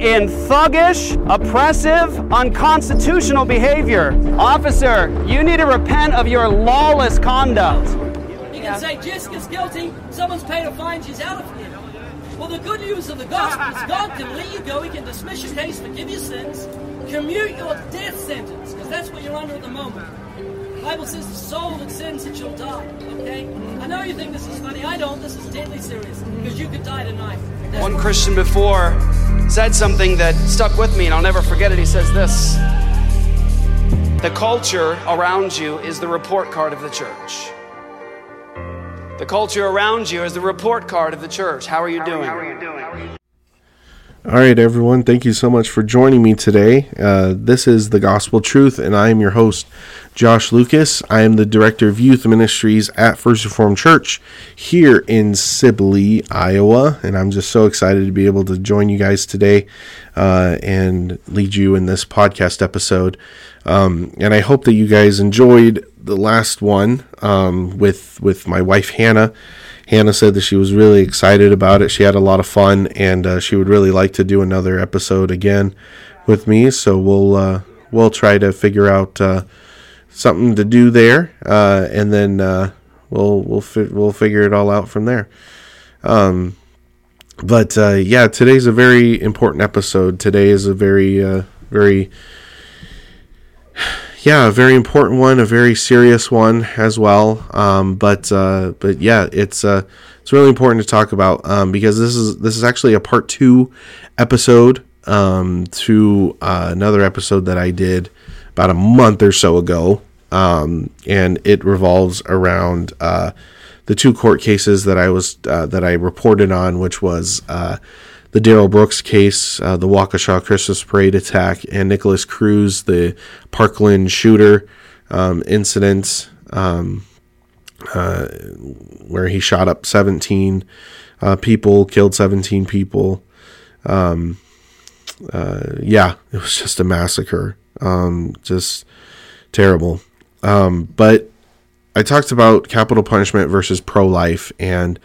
You are engaging in thuggish, oppressive, unconstitutional behavior. Officer, you need to repent of your lawless conduct. You can say Jessica's guilty, someone's paid a fine, she's out of here. Well, the good news of the gospel is God can let you go, He can dismiss your case, forgive your sins, commute your death sentence, because that's what you're under at the moment. The Bible says the soul that sins it shall die. Okay? I know you think this is funny. I don't. This is deadly serious. Because you could die tonight. That's One Christian before said something that stuck with me, and I'll never forget it. He says this The culture around you is the report card of the church. The culture around you is the report card of the church. How are you doing? All right, everyone. Thank you so much for joining me today. Uh, this is the Gospel Truth, and I am your host, Josh Lucas. I am the Director of Youth Ministries at First Reformed Church here in Sibley, Iowa, and I'm just so excited to be able to join you guys today uh, and lead you in this podcast episode. Um, and I hope that you guys enjoyed the last one um, with with my wife Hannah. Hannah said that she was really excited about it. She had a lot of fun, and uh, she would really like to do another episode again with me. So we'll uh, we'll try to figure out uh, something to do there, uh, and then uh, we'll we'll fi- we'll figure it all out from there. Um, but uh, yeah, today's a very important episode. Today is a very very yeah, a very important one, a very serious one as well. Um, but uh, but yeah, it's uh, it's really important to talk about um, because this is this is actually a part two episode um, to uh, another episode that I did about a month or so ago, um, and it revolves around uh, the two court cases that I was uh, that I reported on, which was uh, the Darrell Brooks case, uh, the Waukesha Christmas Parade attack, and Nikolas Cruz, the Parkland shooter um, incident, um, uh, where he shot up 17 uh, people, killed 17 people. Um, uh, yeah, it was just a massacre. Um, just terrible. Um, but I talked about capital punishment versus pro life and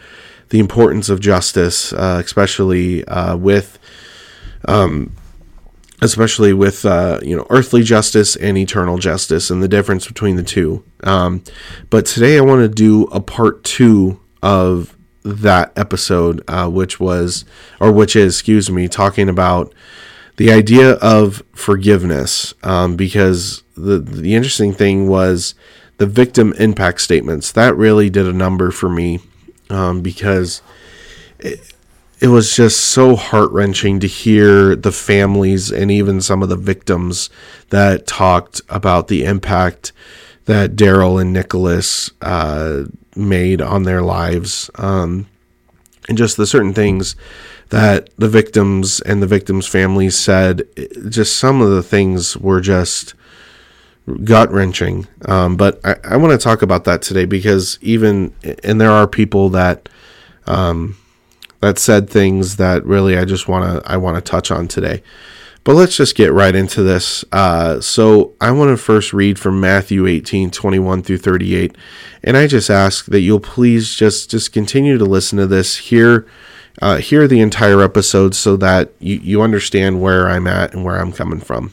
the importance of justice, uh, especially uh, with, um, especially with uh, you know earthly justice and eternal justice, and the difference between the two. Um, but today I want to do a part two of that episode, uh, which was or which is, excuse me, talking about the idea of forgiveness, um, because the the interesting thing was the victim impact statements. That really did a number for me um, because it, it was just so heart wrenching to hear the families and even some of the victims that talked about the impact that Darrell and Nicholas uh, made on their lives, um, and just the certain things that the victims and the victims' families said. Just some of the things were just gut wrenching. Um, but I, I want to talk about that today because even and there are people that um, that said things that really I just want to I want to touch on today. But let's just get right into this. Uh, so I want to first read from Matthew 18, 21 through 38. And I just ask that you'll please just, just continue to listen to this, hear, uh, hear the entire episode so that you, you understand where I'm at and where I'm coming from.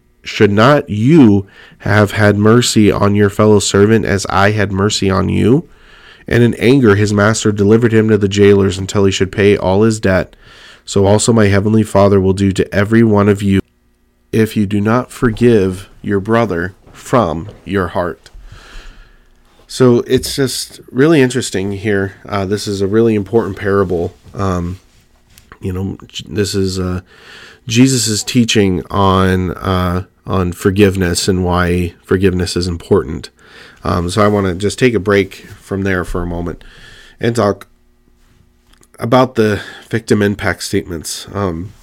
should not you have had mercy on your fellow servant as I had mercy on you? And in anger his master delivered him to the jailers until he should pay all his debt so also my heavenly Father will do to every one of you if you do not forgive your brother from your heart. So it's just really interesting here. Uh, this is a really important parable. Um, you know, this is uh, Jesus' teaching on uh, on forgiveness and why forgiveness is important. Um, so I want to just take a break from there for a moment and talk about the victim impact statements. Um,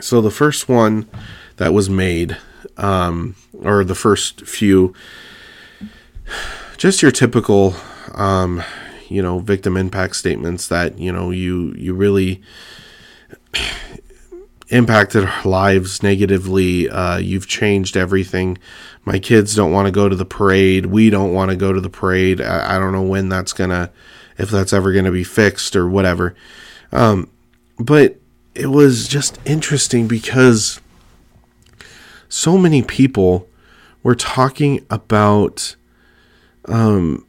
so the first one that was made, um, or the first few, just your typical, um, you know, victim impact statements that you know you you really impacted our lives negatively. Uh, you've changed everything. My kids don't want to go to the parade. We don't want to go to the parade. I, I don't know when that's gonna if that's ever going to be fixed or whatever. Um, but it was just interesting because so many people were talking about um,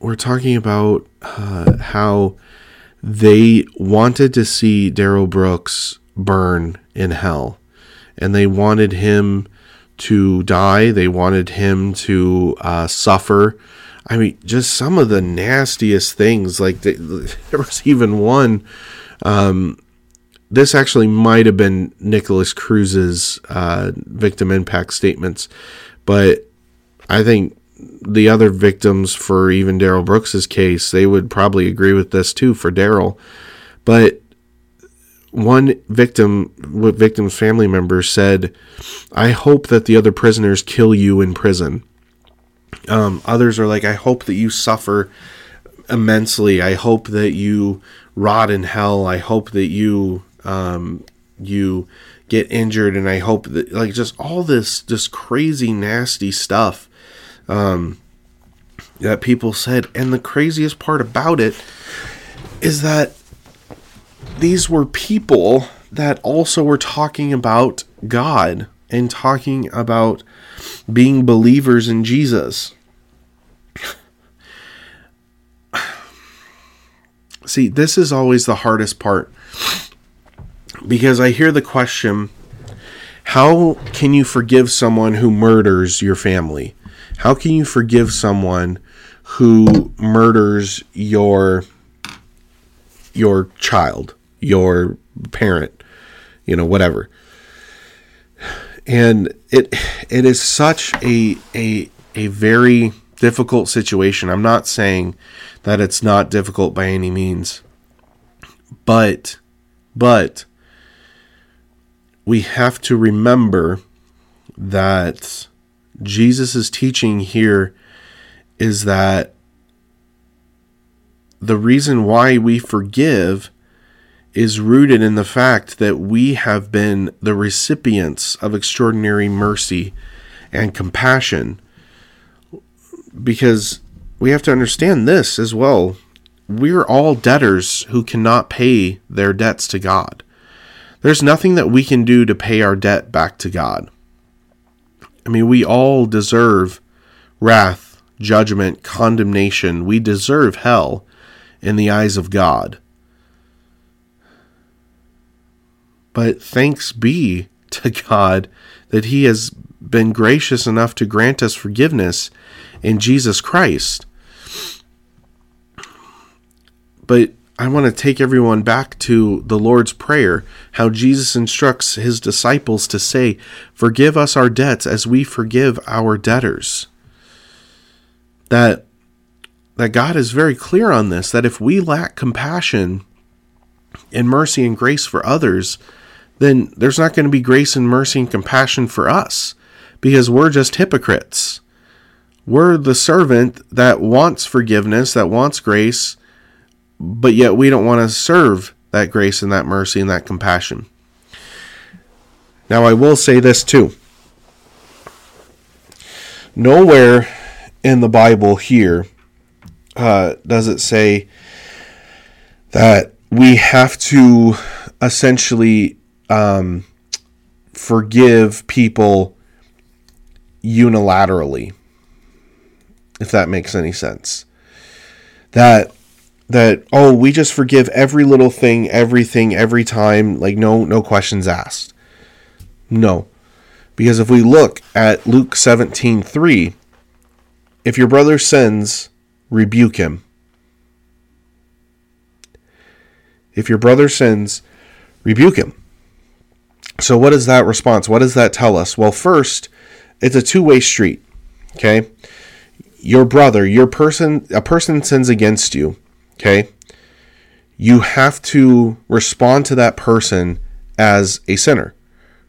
we're talking about uh, how they wanted to see Darrell Brooks burn in hell, and they wanted him to die. They wanted him to uh, suffer I mean, just some of the nastiest things. Like the, there was even one. Um, this actually might have been Nikolas Cruz's uh, victim impact statements, but I think the other victims for even Darrell Brooks's case, they would probably agree with this too for Darrell. But one victim, victim's family member said, "I hope that the other prisoners kill you in prison." Um, others are like, I hope that you suffer immensely. I hope that you rot in hell. I hope that you um, you get injured, and I hope that like just all this just crazy nasty stuff um, that people said. And the craziest part about it is that these were people that also were talking about God and talking about being believers in Jesus. See, this is always the hardest part because I hear the question how can you forgive someone who murders your family? How can you forgive someone who murders your your child, your parent, you know, whatever? and it it is such a a a very difficult situation. I'm not saying that it's not difficult by any means. But but we have to remember that Jesus' teaching here is that the reason why we forgive is rooted in the fact that we have been the recipients of extraordinary mercy and compassion. Because we have to understand this as well. We're all debtors who cannot pay their debts to God. There's nothing that we can do to pay our debt back to God. I mean, we all deserve wrath, judgment, condemnation. We deserve hell in the eyes of God. But thanks be to God that He has been gracious enough to grant us forgiveness in Jesus Christ. But I want to take everyone back to the Lord's Prayer, how Jesus instructs his disciples to say, Forgive us our debts as we forgive our debtors. That, that God is very clear on this, that if we lack compassion and mercy and grace for others, then there's not going to be grace and mercy and compassion for us because we're just hypocrites. We're the servant that wants forgiveness, that wants grace, but yet we don't want to serve that grace and that mercy and that compassion. Now, I will say this too. Nowhere in the Bible here uh, does it say that we have to essentially um, forgive people unilaterally, if that makes any sense. That that oh we just forgive every little thing everything every time like no no questions asked. No. Because if we look at luke 17 3 if your brother sins rebuke him. If your brother sins rebuke him so what is that response what does that tell us well first it's a two-way street okay your brother your person a person sins against you Okay. You have to respond to that person as a sinner,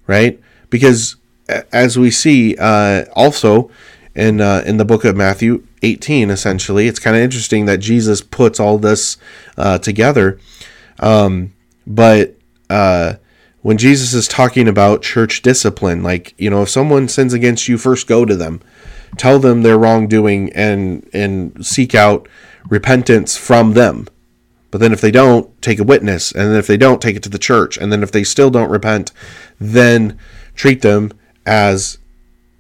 right? Because as we see uh, also in uh, in the book of Matthew 18, essentially, it's kind of interesting that Jesus puts all this uh, together. Um, but uh, when Jesus is talking about church discipline, like you know, if someone sins against you, first go to them, tell them their wrongdoing, and and seek out repentance from them. But then if they don't, take a witness. And then if they don't, take it to the church. And then if they still don't repent, then treat them as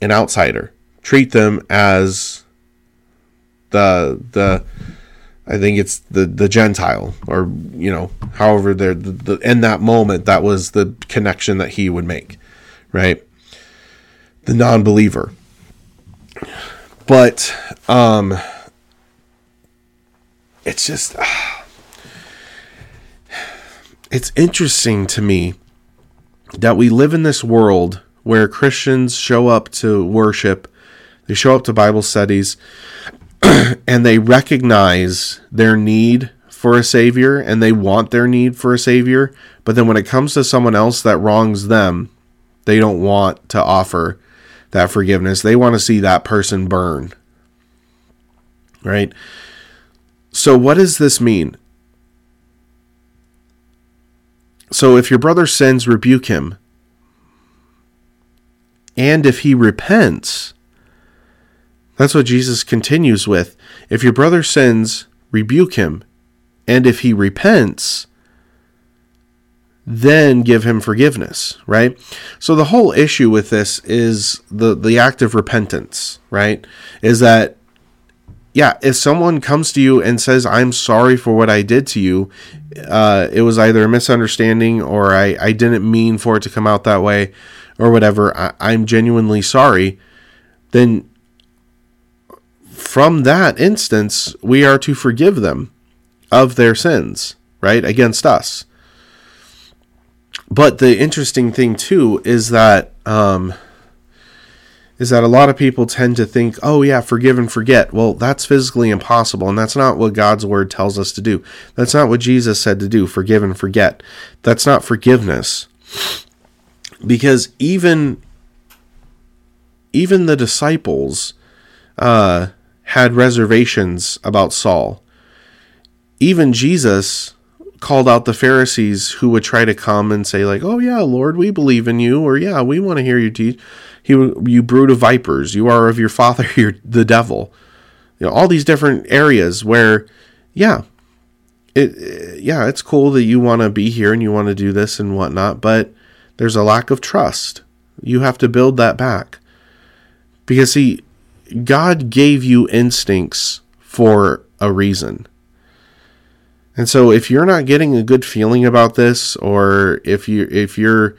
an outsider. Treat them as the the I think it's the the Gentile or you know however they're the, the, in that moment that was the connection that he would make, right? The non-believer. But um it's just uh, it's interesting to me that we live in this world where Christians show up to worship, they show up to Bible studies, and they recognize their need for a savior and they want their need for a savior, but then when it comes to someone else that wrongs them, they don't want to offer that forgiveness. They want to see that person burn. Right? So, what does this mean? So, if your brother sins, rebuke him. And if he repents, that's what Jesus continues with. If your brother sins, rebuke him. And if he repents, then give him forgiveness, right? So the whole issue with this is the the act of repentance, right? Is that yeah, if someone comes to you and says, I'm sorry for what I did to you, uh, it was either a misunderstanding or I, I didn't mean for it to come out that way or whatever, I, I'm genuinely sorry, then from that instance, we are to forgive them of their sins, right, against us. But the interesting thing, too, is that. Um, is that a lot of people tend to think, oh, yeah, forgive and forget. Well, that's physically impossible, and that's not what God's word tells us to do. That's not what Jesus said to do, forgive and forget. That's not forgiveness. Because even even the disciples uh, had reservations about Saul. Even Jesus called out the Pharisees who would try to come and say, like, oh, yeah, Lord, we believe in you, or yeah, we want to hear you teach he, you brood of vipers, you are of your father, you're the devil. You know, all these different areas where, yeah, it, yeah, it's cool that you want to be here and you want to do this and whatnot, but there's a lack of trust. You have to build that back. Because, see, God gave you instincts for a reason. And so if you're not getting a good feeling about this or if you if you're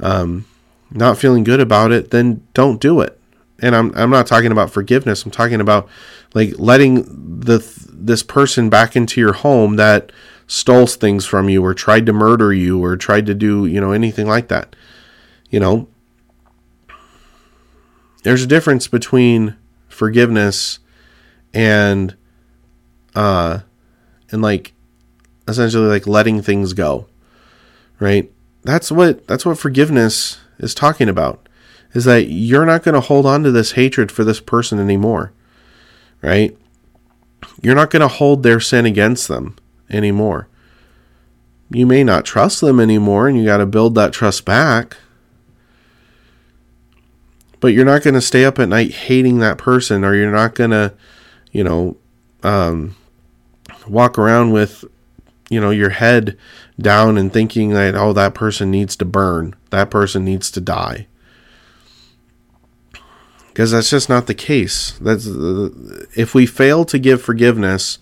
um, not feeling good about it, then don't do it. And I'm I'm not talking about forgiveness. I'm talking about like letting the this person back into your home that stole things from you or tried to murder you or tried to do, you know, anything like that. You know, there's a difference between forgiveness and uh and like essentially like letting things go. Right? That's what that's what forgiveness is talking about is that you're not going to hold on to this hatred for this person anymore. Right? You're not going to hold their sin against them anymore. You may not trust them anymore and you got to build that trust back. But you're not going to stay up at night hating that person or you're not going to you know um, walk around with you know your head down and thinking that oh that person needs to burn that person needs to die. Because that's just not the case. That's if we fail to give forgiveness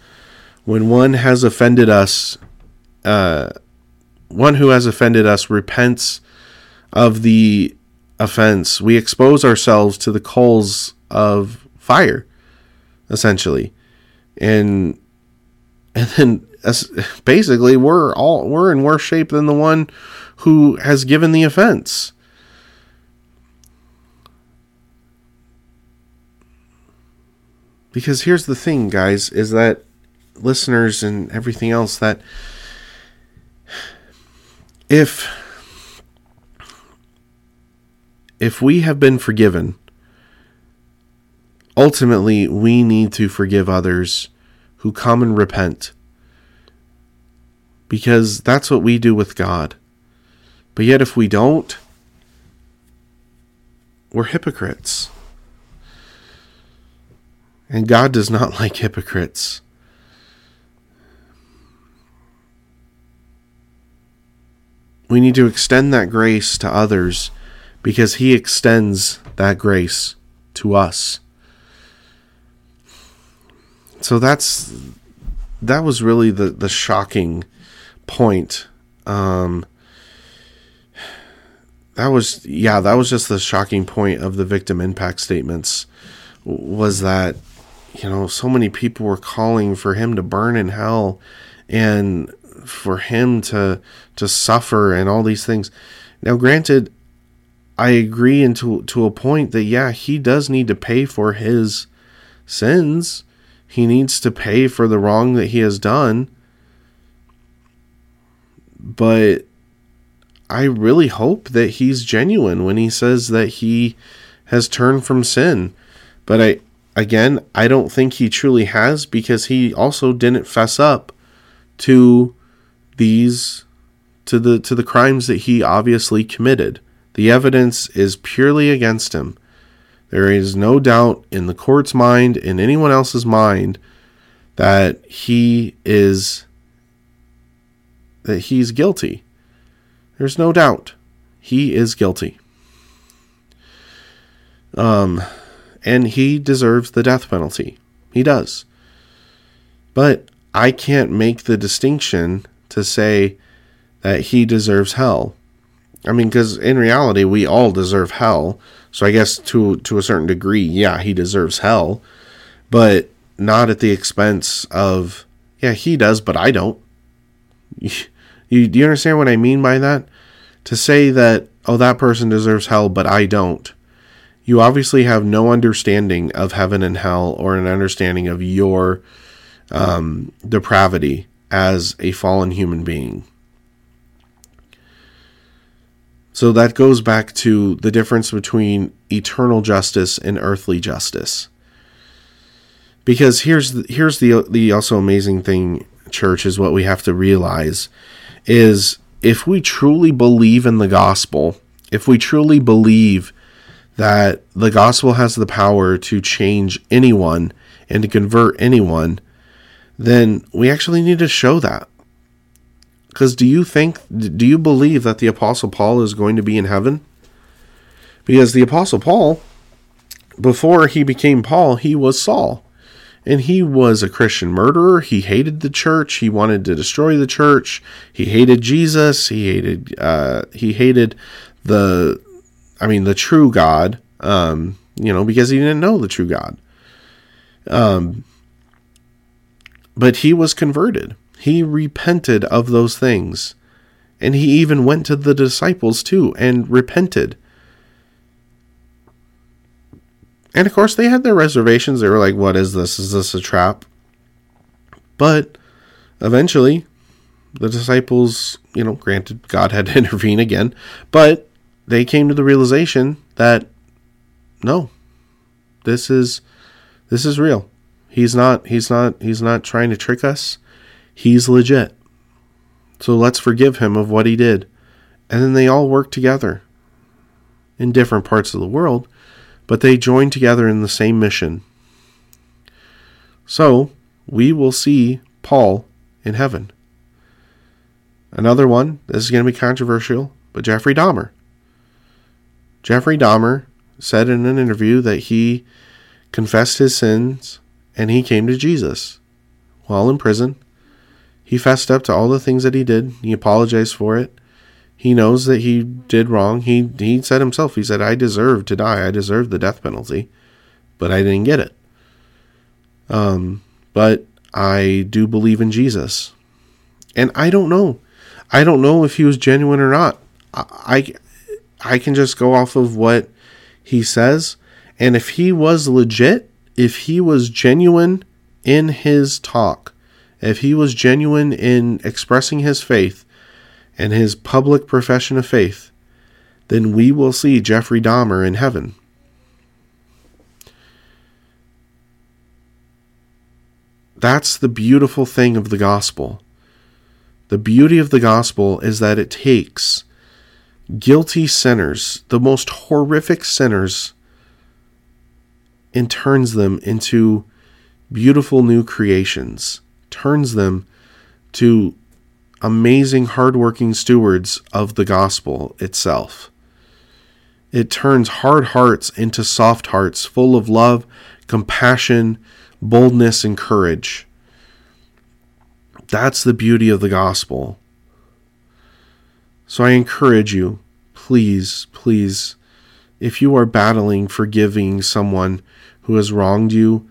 when one has offended us uh, one who has offended us repents of the offense we expose ourselves to the coals of fire essentially and and then basically we're all we're in worse shape than the one who has given the offense. Because here's the thing, guys, is that listeners and everything else that if if we have been forgiven, ultimately we need to forgive others who come and repent because that's what we do with God. But yet, if we don't, we're hypocrites. And God does not like hypocrites. We need to extend that grace to others because He extends that grace to us. So that's that was really the the shocking point. Um, that was yeah, that was just the shocking point of the victim impact statements. Was that you know so many people were calling for him to burn in hell, and for him to to suffer and all these things. Now, granted, I agree into to a point that yeah, he does need to pay for his sins. He needs to pay for the wrong that he has done but I really hope that he's genuine when he says that he has turned from sin. But I again, I don't think he truly has because he also didn't fess up to these to the to the crimes that he obviously committed. The evidence is purely against him. There is no doubt in the court's mind, in anyone else's mind, that he is that he's guilty. There's no doubt. He is guilty. Um, and he deserves the death penalty. He does. But I can't make the distinction to say that he deserves hell. I mean, because in reality, we all deserve hell. So I guess to to a certain degree, yeah, he deserves hell, but not at the expense of yeah, he does, but I don't. You, do you understand what I mean by that? To say that, oh, that person deserves hell, but I don't. You obviously have no understanding of heaven and hell or an understanding of your um, depravity as a fallen human being. So that goes back to the difference between eternal justice and earthly justice. Because here's the, here's the the also amazing thing, church, is what we have to realize is if we truly believe in the gospel, if we truly believe that the gospel has the power to change anyone and to convert anyone, then we actually need to show that. Because do you think, do you believe that the Apostle Paul is going to be in heaven? Because the Apostle Paul, before he became Paul, he was Saul and he was a Christian murderer. He hated the church. He wanted to destroy the church. He hated Jesus. He hated uh, he hated the I mean the true God. Um, you know because he didn't know the true God. Um, but he was converted. He repented of those things, and he even went to the disciples too and repented. And of course, they had their reservations. They were like, what is this? Is this a trap? But eventually, the disciples, you know, granted, God had to intervene again, but they came to the realization that no, this is this is real. He's not he's not he's not trying to trick us. He's legit. So let's forgive him of what he did. And then they all work together in different parts of the world, but they join together in the same mission. So, we will see Paul in heaven. Another one, this is going to be controversial, but Jeffrey Dahmer. Jeffrey Dahmer said in an interview that he confessed his sins and he came to Jesus while in prison. He fessed up to all the things that he did. He apologized for it. He knows that he did wrong. He he said himself, he said, I deserve to die. I deserve the death penalty, but I didn't get it. Um, but I do believe in Jesus. And I don't know. I don't know if he was genuine or not. I, I, I can just go off of what he says. And if he was legit, if he was genuine in his talk, if he was genuine in expressing his faith and his public profession of faith, then we will see Jeffrey Dahmer in heaven. That's the beautiful thing of the gospel. The beauty of the gospel is that it takes guilty sinners, the most horrific sinners, and turns them into beautiful new creations, turns them to amazing, hardworking stewards of the gospel itself. It turns hard hearts into soft hearts, full of love, compassion, boldness, and courage. That's the beauty of the gospel. So I encourage you, please, please, if you are battling forgiving someone who has wronged you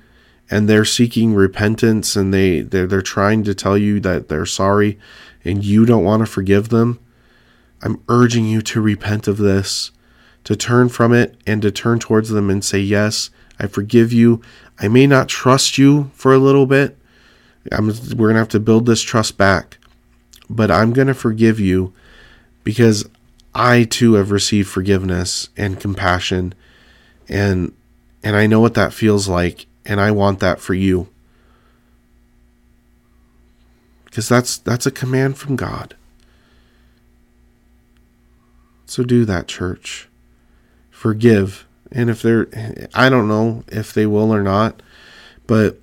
and they're seeking repentance and they they're, they're trying to tell you that they're sorry and you don't want to forgive them, I'm urging you to repent of this, to turn from it and to turn towards them and say, Yes, I forgive you. I may not trust you for a little bit. I'm, we're going to have to build this trust back, but I'm going to forgive you because I too have received forgiveness and compassion and and I know what that feels like and I want that for you. Because that's that's a command from God. So do that, church. Forgive. And if they're I don't know if they will or not, but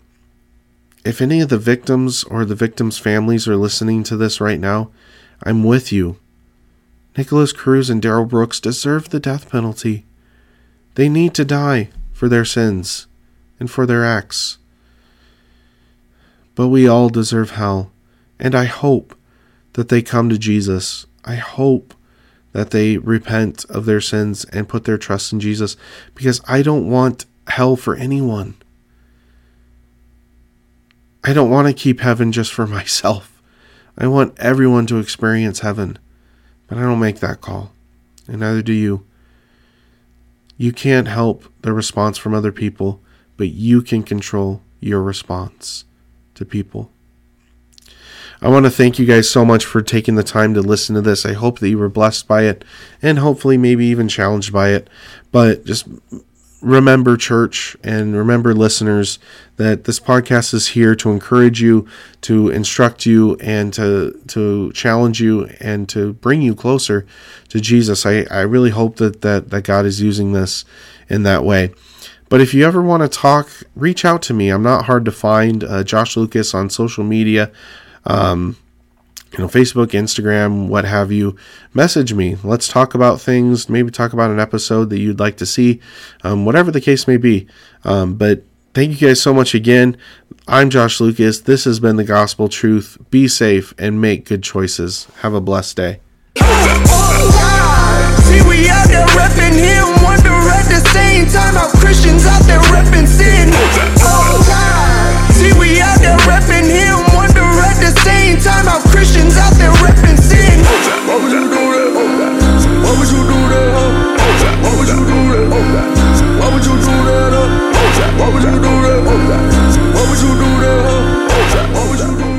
if any of the victims or the victims' families are listening to this right now, I'm with you. Nikolas Cruz and Darrell Brooks deserve the death penalty. They need to die for their sins and for their acts. But we all deserve hell, and I hope that they come to Jesus. I hope that they repent of their sins and put their trust in Jesus because I don't want hell for anyone. I don't want to keep heaven just for myself. I want everyone to experience heaven. But I don't make that call, and neither do you. You can't help the response from other people, but you can control your response to people. I want to thank you guys so much for taking the time to listen to this. I hope that you were blessed by it and hopefully maybe even challenged by it. But just remember, church, and remember, listeners, that this podcast is here to encourage you, to instruct you, and to to challenge you, and to bring you closer to Jesus. I, I really hope that, that that God is using this in that way. But if you ever want to talk, reach out to me. I'm not hard to find. Uh, Josh Lucas on social media. Um, you know, Facebook, Instagram, what have you, message me. Let's talk about things. Maybe talk about an episode that you'd like to see, um, whatever the case may be. Um, but thank you guys so much again. I'm Josh Lucas. This has been the Gospel Truth. Be safe and make good choices. Have a blessed day. See, meantime, our Christians out there reppin' sin. Oh God, see we out there reppin' Him. Wonder at the same time, our Christians out there reppin' sin. Why would you do that? Why would you do that? Why would you do that? Why would you do that? Why would you do that? Why would you do that? Why would you do that?